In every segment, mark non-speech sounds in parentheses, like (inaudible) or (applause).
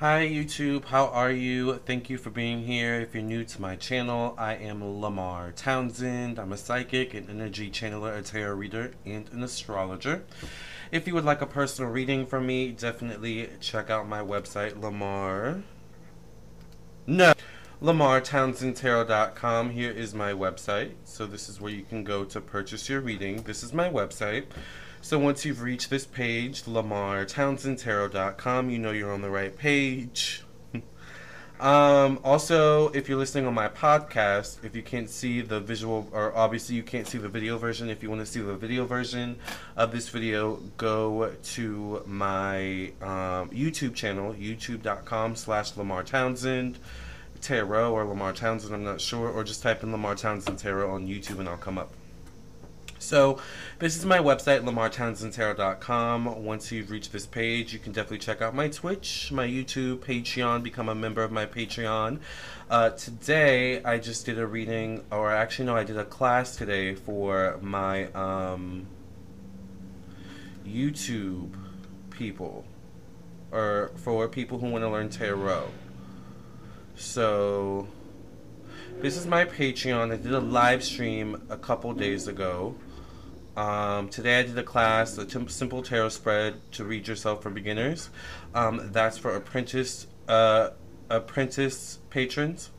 Hi YouTube, how are you? Thank you for being here. If you're new to my channel, I am Lamar Townsend. I'm a psychic, an energy channeler, a tarot reader, and an astrologer. If you would like a personal reading from me, definitely check out my website, Lamar. No. LamarTownsendTarot.com. Here is my website. So this is where you can go to purchase your reading. This is my website. So once you've reached this page, LamarTownsendTarot.com, you know you're on the right page. (laughs) um, also, if you're listening on my podcast, if you can't see the visual, or obviously you can't see the video version, if you want to see the video version of this video, go to my um, YouTube channel, youtube.com slash Lamar Townsend. Tarot or Lamar Townsend, I'm not sure, or just type in Lamar Townsend Tarot on YouTube and I'll come up. So, this is my website, lamartownsendtarot.com. Once you've reached this page, you can definitely check out my Twitch, my YouTube, Patreon, become a member of my Patreon. Uh, today, I just did a reading, or actually, no, I did a class today for my um, YouTube people, or for people who want to learn tarot. So, this is my Patreon. I did a live stream a couple days ago. Um, today I did a class, a simple tarot spread to read yourself for beginners. Um, that's for apprentice uh, apprentice patrons.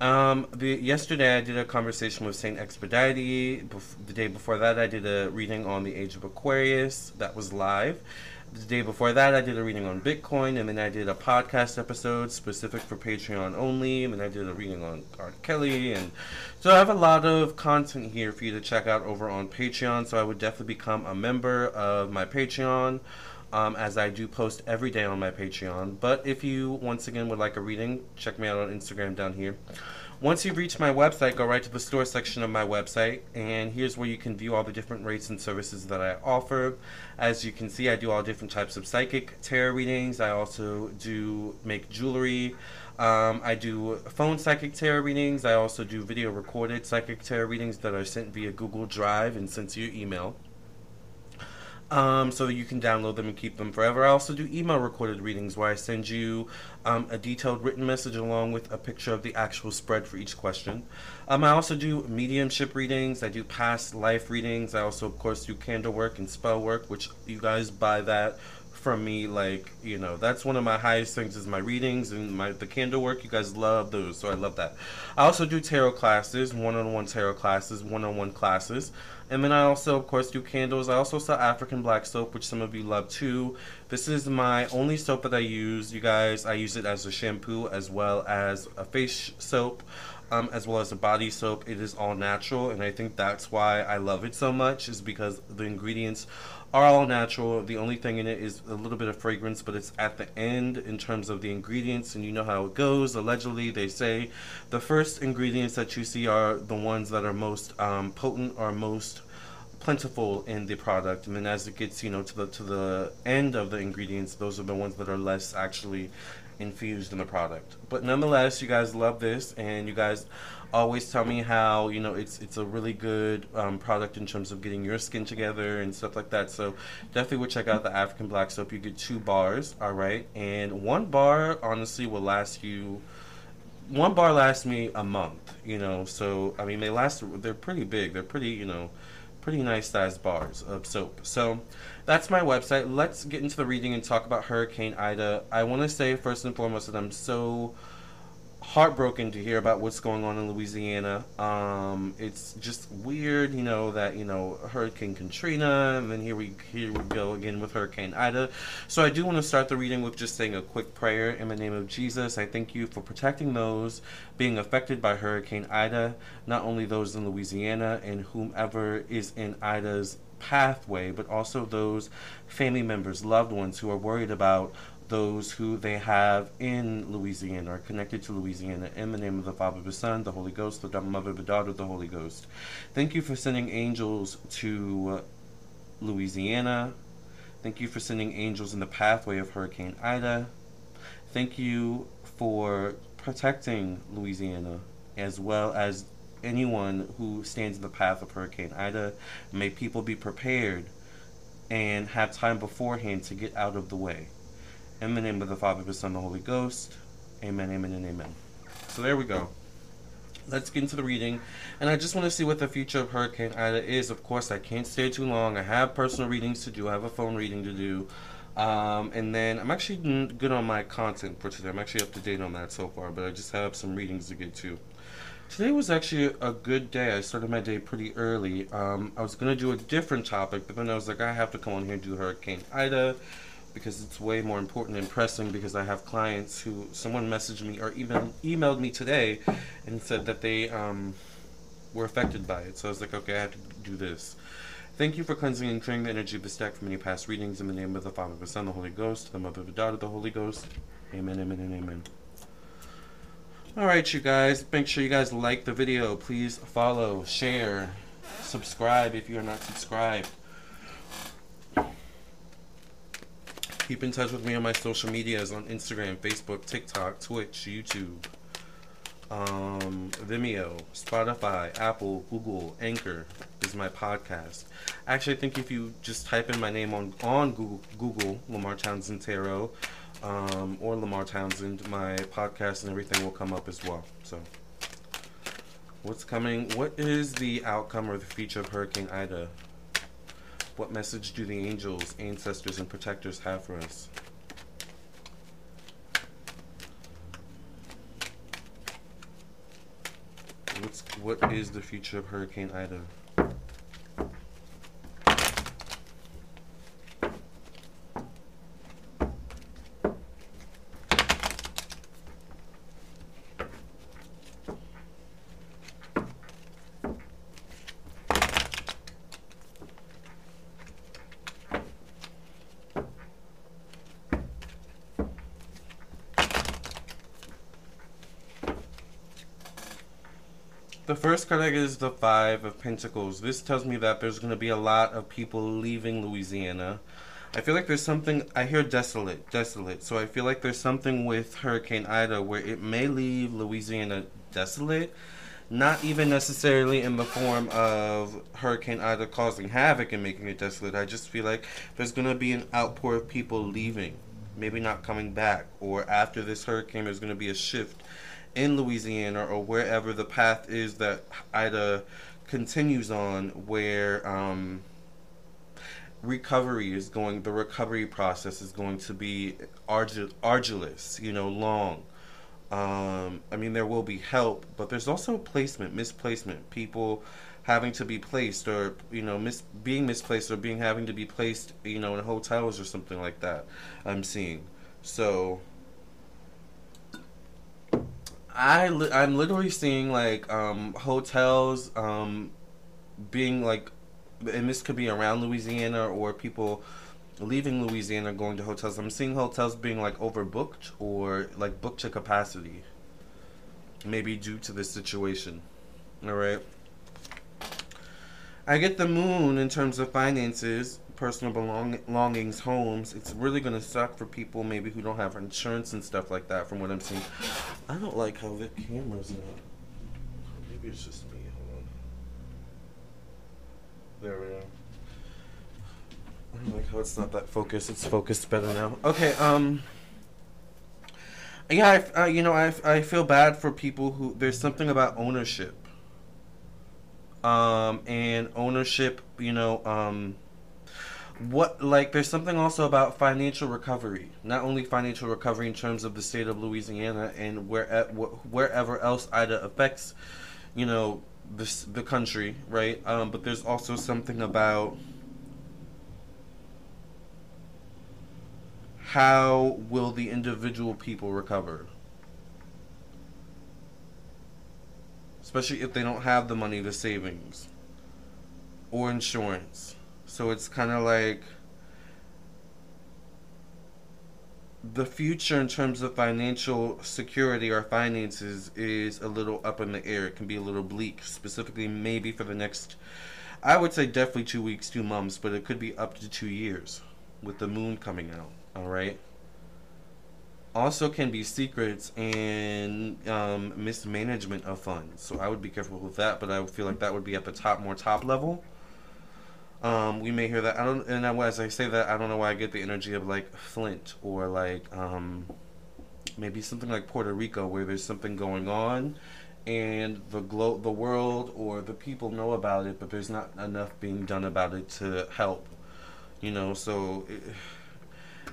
Um, the, yesterday I did a conversation with Saint Expedite. Bef- the day before that I did a reading on the Age of Aquarius. That was live. The day before that, I did a reading on Bitcoin, and then I did a podcast episode specific for Patreon only, and then I did a reading on R. Kelly, and so I have a lot of content here for you to check out over on Patreon. So I would definitely become a member of my Patreon. Um, as I do post every day on my Patreon. But if you, once again, would like a reading, check me out on Instagram down here. Once you reach my website, go right to the store section of my website, and here's where you can view all the different rates and services that I offer. As you can see, I do all different types of psychic tarot readings. I also do make jewelry. Um, I do phone psychic tarot readings. I also do video recorded psychic tarot readings that are sent via Google Drive and sent to your email um, so that you can download them and keep them forever. I also do email recorded readings where I send you um, a detailed written message along with a picture of the actual spread for each question. Um, I also do mediumship readings. I do past life readings. I also, of course, do candle work and spell work, which you guys buy that from me like you know that's one of my highest things is my readings and my the candle work you guys love those so i love that i also do tarot classes one-on-one tarot classes one-on-one classes and then i also of course do candles. I also sell african black soap which some of you love too. This is my only soap that i use. You guys i use it as a shampoo as well as a face soap um, as well as the body soap. It is all natural, and I think that's why I love it so much, is because the ingredients are all natural. The only thing in it is a little bit of fragrance, but it's at the end in terms of the ingredients, and you know how it goes. Allegedly, they say the first ingredients that you see are the ones that are most um, potent or most plentiful in the product, and then as it gets, you know, to the to the end of the ingredients, those are the ones that are less actually infused in the product. But nonetheless, you guys love this, and you guys always tell me how you know it's it's a really good um, product in terms of getting your skin together and stuff like that. So definitely would check out the African Black Soap. You get two bars, all right, and one bar honestly will last you. One bar lasts me a month, you know. So I mean, they last. They're pretty big. They're pretty, you know, pretty nice sized bars of soap. So that's my website. Let's get into the reading and talk about Hurricane Ida. I want to say first and foremost that I'm so heartbroken to hear about what's going on in Louisiana. Um, it's just weird, you know, that you know Hurricane Katrina, and then here we here we go again with Hurricane Ida. So I do want to start the reading with just saying a quick prayer in the name of Jesus. I thank you for protecting those being affected by Hurricane Ida, not only those in Louisiana and whomever is in Ida's pathway, but also those family members, loved ones who are worried about those who they have in Louisiana are connected to Louisiana in the name of the Father, the Son, the Holy Ghost, the Mother, the Daughter, the Holy Ghost. Thank you for sending angels to Louisiana. Thank you for sending angels in the pathway of Hurricane Ida. Thank you for protecting Louisiana as well as anyone who stands in the path of Hurricane Ida. May people be prepared and have time beforehand to get out of the way. In the name of the Father, the Son, the Holy Ghost. Amen, amen, and amen. So there we go. Let's get into the reading. And I just want to see what the future of Hurricane Ida is. Of course, I can't stay too long. I have personal readings to do, I have a phone reading to do. Um, and then I'm actually good on my content for today. I'm actually up to date on that so far, but I just have some readings to get to. Today was actually a good day. I started my day pretty early. Um, I was going to do a different topic, but then I was like, I have to come on here and do Hurricane Ida because it's way more important and pressing because I have clients who someone messaged me or even emailed me today and said that they um, were affected by it. So I was like, okay, I have to do this. Thank you for cleansing and clearing the energy of the stack from any past readings in the name of the Father, the Son, the Holy Ghost, the Mother, the Daughter, the Holy Ghost. Amen, amen, and amen. Alright, you guys, make sure you guys like the video. Please follow, share, subscribe if you are not subscribed. Keep in touch with me on my social medias on Instagram, Facebook, TikTok, Twitch, YouTube, um, Vimeo, Spotify, Apple, Google, Anchor is my podcast. Actually, I think if you just type in my name on on Google, Google Lamar Townsend Tarot, um, or Lamar Townsend, my podcast and everything will come up as well. So, what's coming? What is the outcome or the future of Hurricane Ida? What message do the angels, ancestors, and protectors have for us? What's, what is the future of Hurricane Ida? The first card is the Five of Pentacles. This tells me that there's going to be a lot of people leaving Louisiana. I feel like there's something, I hear desolate, desolate. So I feel like there's something with Hurricane Ida where it may leave Louisiana desolate. Not even necessarily in the form of Hurricane Ida causing havoc and making it desolate. I just feel like there's going to be an outpour of people leaving. Maybe not coming back. Or after this hurricane, there's going to be a shift in Louisiana or wherever the path is that Ida continues on, where um, recovery is going, the recovery process is going to be ardu- arduous, you know, long. Um, I mean, there will be help, but there's also placement, misplacement, people having to be placed or you know mis- being misplaced or being having to be placed you know in hotels or something like that i'm seeing so I li- I'm literally seeing like um, hotels um, being like, and this could be around Louisiana or people leaving Louisiana going to hotels. I'm seeing hotels being like overbooked or like booked to capacity. Maybe due to this situation. All right. I get the moon in terms of finances personal belong- belongings, homes, it's really going to suck for people maybe who don't have insurance and stuff like that from what I'm seeing. I don't like how the camera's not. Maybe it's just me. Hold on. There we go. I don't like how it's not that focused. It's focused better now. Okay, um yeah, I, uh, you know, I, I feel bad for people who there's something about ownership. Um, and ownership, you know, um, what like there's something also about financial recovery. Not only financial recovery in terms of the state of louisiana and where wherever else ida affects you know this the country right? Um, but there's also something about how will the individual people recover? Especially if they don't have the money the savings or insurance so it's kind of like the future in terms of financial security or finances is a little up in the air. It can be a little bleak, specifically maybe for the next, I would say definitely two weeks, two months, but it could be up to two years with the moon coming out. All right. Also, can be secrets and um, mismanagement of funds. So I would be careful with that, but I would feel like that would be at the top, more top level. Um, we may hear that. I don't, and as I say that, I don't know why I get the energy of like Flint or like um, maybe something like Puerto Rico, where there's something going on, and the glo- the world or the people know about it, but there's not enough being done about it to help. You know, so it,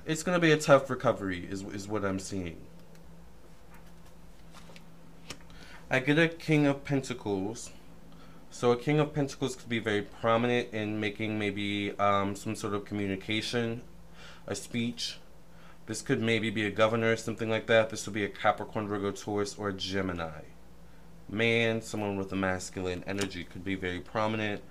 it's gonna be a tough recovery, is is what I'm seeing. I get a King of Pentacles. So a King of Pentacles could be very prominent in making maybe um, some sort of communication, a speech. This could maybe be a governor, something like that. This would be a Capricorn, Virgo, Taurus, or Gemini. Man, someone with a masculine energy could be very prominent.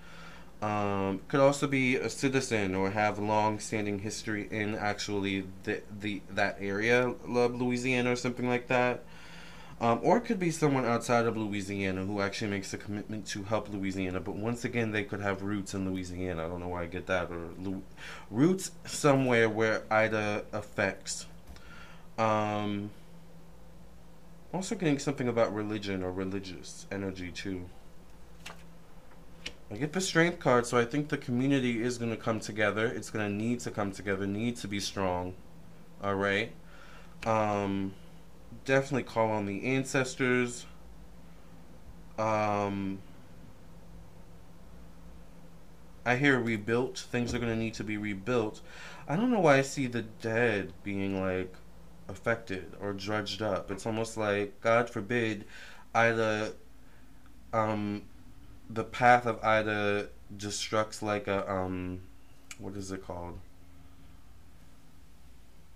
Um, could also be a citizen or have long-standing history in actually the, the that area, Louisiana or something like that. Um, or it could be someone outside of Louisiana who actually makes a commitment to help Louisiana. But once again, they could have roots in Louisiana. I don't know why I get that. Or roots somewhere where Ida affects. Um, also getting something about religion or religious energy too. I get the strength card, so I think the community is going to come together. It's going to need to come together, need to be strong. All right. Um, definitely call on the ancestors. Um, I hear rebuilt. Things are going to need to be rebuilt. I don't know why I see the dead being like affected or drudged up. It's almost like, God forbid, Ida, um, the path of Ida destructs like a, um, what is it called?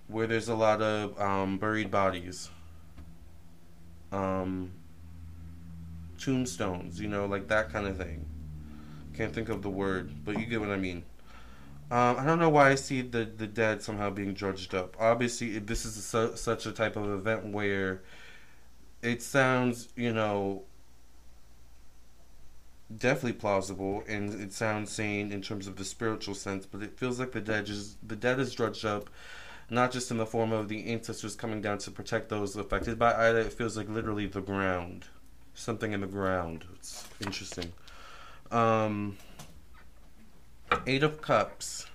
Where there's a lot of um, buried bodies um, tombstones, you know, like that kind of thing. Can't think of the word, but you get what I mean. Um, I don't know why I see the, the dead somehow being judged up. Obviously, this is a, su- such a type of event where it sounds, you know, definitely plausible and it sounds sane in terms of the spiritual sense, but it feels like the dead is the dead is judged up not just in the form of the ancestors coming down to protect those affected by Ida. It feels like literally the ground, something in the ground. It's interesting. Um, Eight of Cups.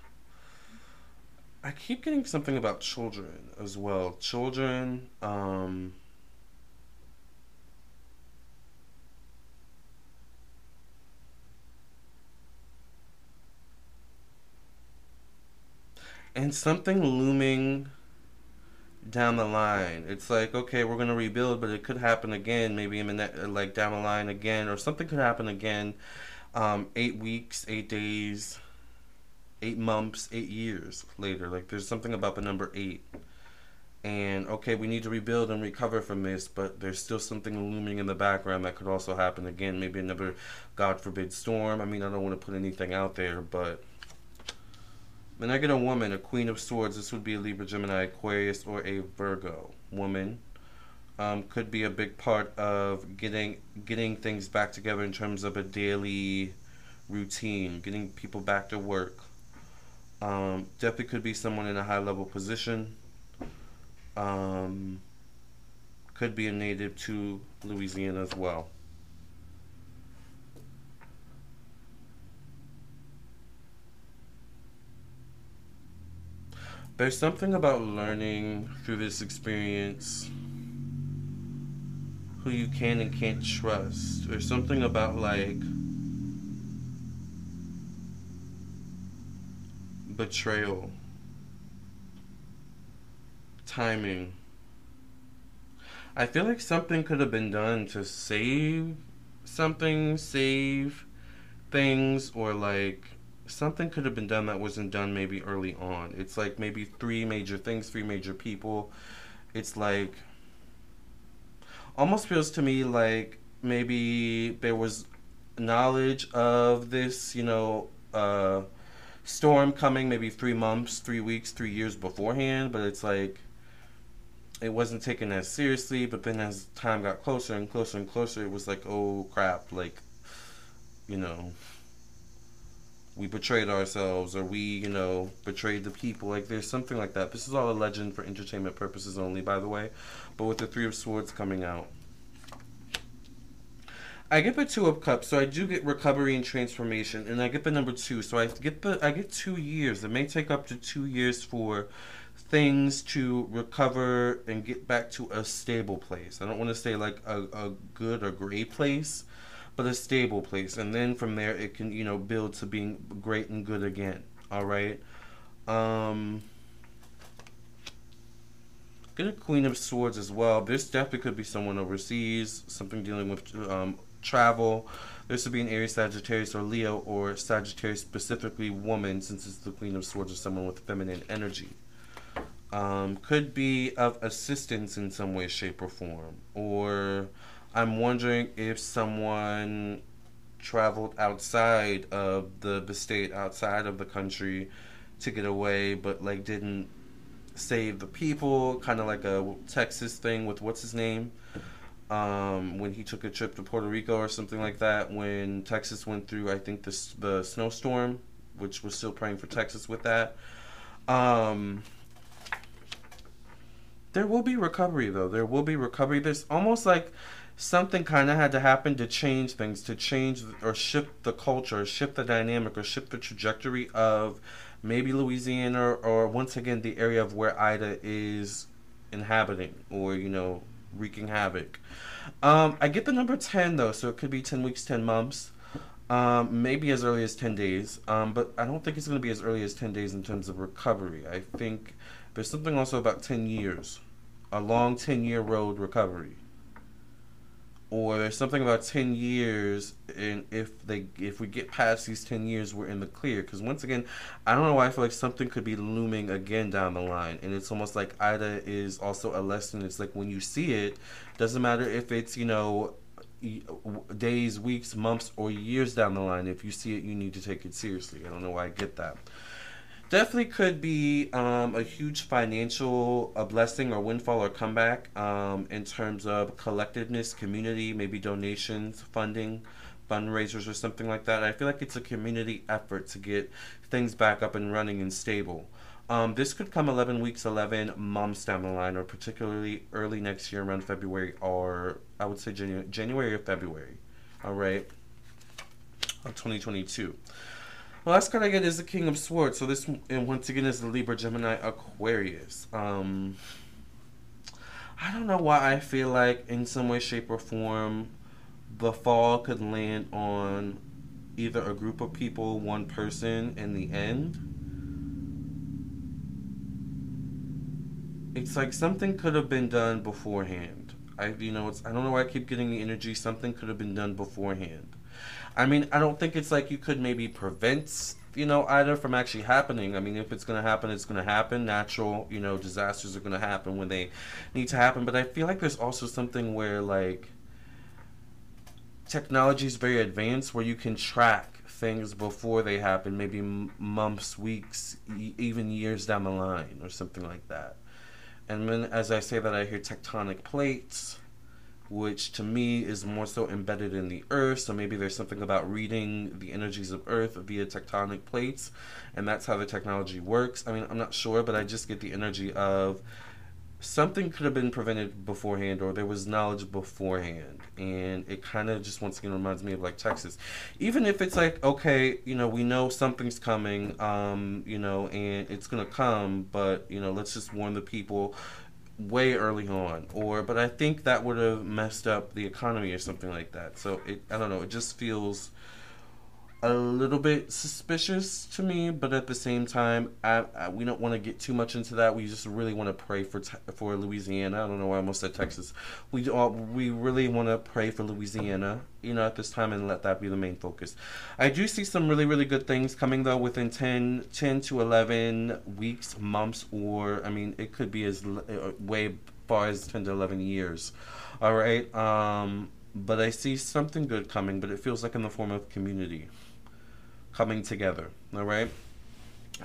I keep getting something about children as well. Children. Um, and something looming down the line. It's like, okay, we're gonna rebuild, but it could happen again, maybe in the like down the line again, or something could happen again. Um, eight weeks, eight days, eight months, eight years later. Like there's something about the number eight. And okay, we need to rebuild and recover from this, but there's still something looming in the background that could also happen again. Maybe another, God forbid, storm. I mean, I don't want to put anything out there, but then I get a woman, a Queen of Swords. This would be a Libra, Gemini, Aquarius, or a Virgo woman. Um, could be a big part of getting getting things back together in terms of a daily routine, getting people back to work. Um, definitely could be someone in a high level position. Um, could be a native to Louisiana as well. There's something about learning through this experience who you can and can't trust. There's something about like betrayal, timing. I feel like something could have been done to save something, save things, or like something could have been done that wasn't done maybe early on. It's like maybe three major things, three major people. It's like almost feels to me like maybe there was knowledge of this, you know, uh, storm coming maybe three months, three weeks, three years beforehand, but it's like it wasn't taken as seriously. But then as time got closer and closer and closer, it was like, oh crap, like, you know, we betrayed ourselves or we, you know, betrayed the people. Like there's something like that. This is all a legend for entertainment purposes only, by the way. But with the Three of Swords coming out. I get the two of cups, so I do get recovery and transformation, and I get the number two, so I get the I get two years. It may take up to two years for things to recover and get back to a stable place. I don't want to say like a, a good or great place, but a stable place, and then from there it can you know build to being great and good again. All right. Um, get a Queen of Swords as well. This definitely could be someone overseas, something dealing with um, travel. This would be an Aries, Sagittarius, or Leo, or Sagittarius specifically woman, since it's the Queen of Swords or someone with feminine energy. Um, could be of assistance in some way, shape, or form. Or I'm wondering if someone traveled outside of the, the state, outside of the country to get away, but like didn't save the people, kind of like a Texas thing with what's his name um, when he took a trip to Puerto Rico or something like that. When Texas went through, I think the the snowstorm, which was still praying for Texas with that. Um, there will be recovery though. There will be recovery. There's almost like something kind of had to happen to change things, to change or shift the culture, shift the dynamic, or shift the trajectory of maybe Louisiana or, or once again the area of where Ida is inhabiting or you know wreaking havoc. Um, I get the number 10 though, so it could be 10 weeks, 10 months. Um, maybe as early as 10 days. Um, but I don't think it's going to be as early as 10 days in terms of recovery. I think there's something also about 10 years, a long 10 year road recovery or there's something about 10 years and if they if we get past these 10 years we're in the clear. Because once again i don't know why i feel like something could be looming again down the line and it's almost like ida is also a lesson. It's like when you see it doesn't matter if it's you know days weeks months or years down the line if you see it you need to take it seriously. I don't know why i get that definitely could be um, a huge financial a blessing or windfall or comeback um, in terms of collectiveness, community, maybe donations, funding, fundraisers, or something like that. I feel like it's a community effort to get things back up and running and stable. Um, this could come 11 weeks, 11 months down the line, or particularly early next year around February, or I would say January, January or February. All right, of 2022. Last card I get is the King of Swords. So this, and once again, is the Libra, Gemini, Aquarius. Um, I don't know why I feel like, in some way, shape, or form, the fall could land on either a group of people, one person, in the end. It's like something could have been done beforehand. I, you know, it's I don't know why I keep getting the energy. Something could have been done beforehand. I mean, I don't think it's like you could maybe prevent, you know, Ida from actually happening. I mean, if it's going to happen, it's going to happen. Natural, you know, disasters are going to happen when they need to happen. But I feel like there's also something where, like, technology is very advanced where you can track things before they happen, maybe months, weeks, e- even years down the line, or something like that. And then, as I say that, I hear tectonic plates which to me is more so embedded in the earth. So maybe there's something about reading the energies of earth via tectonic plates, and that's how the technology works. I mean, I'm not sure, but I just get the energy of something could have been prevented beforehand or there was knowledge beforehand and it kind of just once again reminds me of like texas even if it's like okay you know we know something's coming um you know and it's gonna come but you know let's just warn the people way early on or but i think that would have messed up the economy or something like that. So it i don't know it just feels a little bit suspicious to me, but at the same time, I, I, we don't want to get too much into that. We just really want to pray for te- for Louisiana. I don't know why I almost said Texas. We all, we really want to pray for Louisiana, you know, at this time and let that be the main focus. I do see some really really good things coming though within 10, 10 to eleven weeks, months, or I mean, it could be as uh, way far as ten to eleven years. All right. Um, but I see something good coming, but it feels like in the form of community coming together. All right.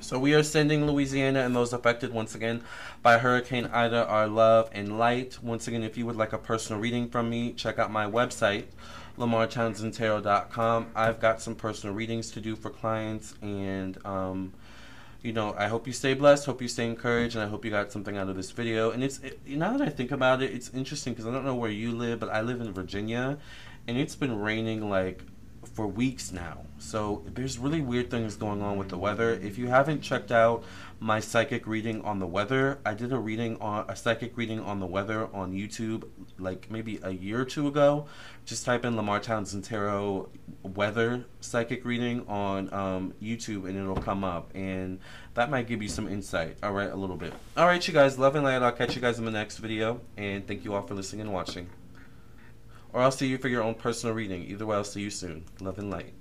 So we are sending Louisiana and those affected once again by Hurricane Ida our love and light. Once again, if you would like a personal reading from me, check out my website, lamartownsendtarot.com. I've got some personal readings to do for clients, and um, you know, I hope you stay blessed, hope you stay encouraged, and I hope you got something out of this video. And it's it, now that I think about it, it's interesting because I don't know where you live, but I live in Virginia, and it's been raining like for weeks now. So there's really weird things going on with the weather. If you haven't checked out my psychic reading on the weather, I did a reading on a psychic reading on the weather on YouTube like maybe a year or two ago. Just type in Lamar Townsend Tarot weather psychic reading on um, YouTube and it'll come up and that might give you some insight. All right, a little bit. All right, you guys, love and light. I'll catch you guys in the next video and thank you all for listening and watching. Or I'll see you for your own personal reading. Either way, I'll see you soon. Love and light.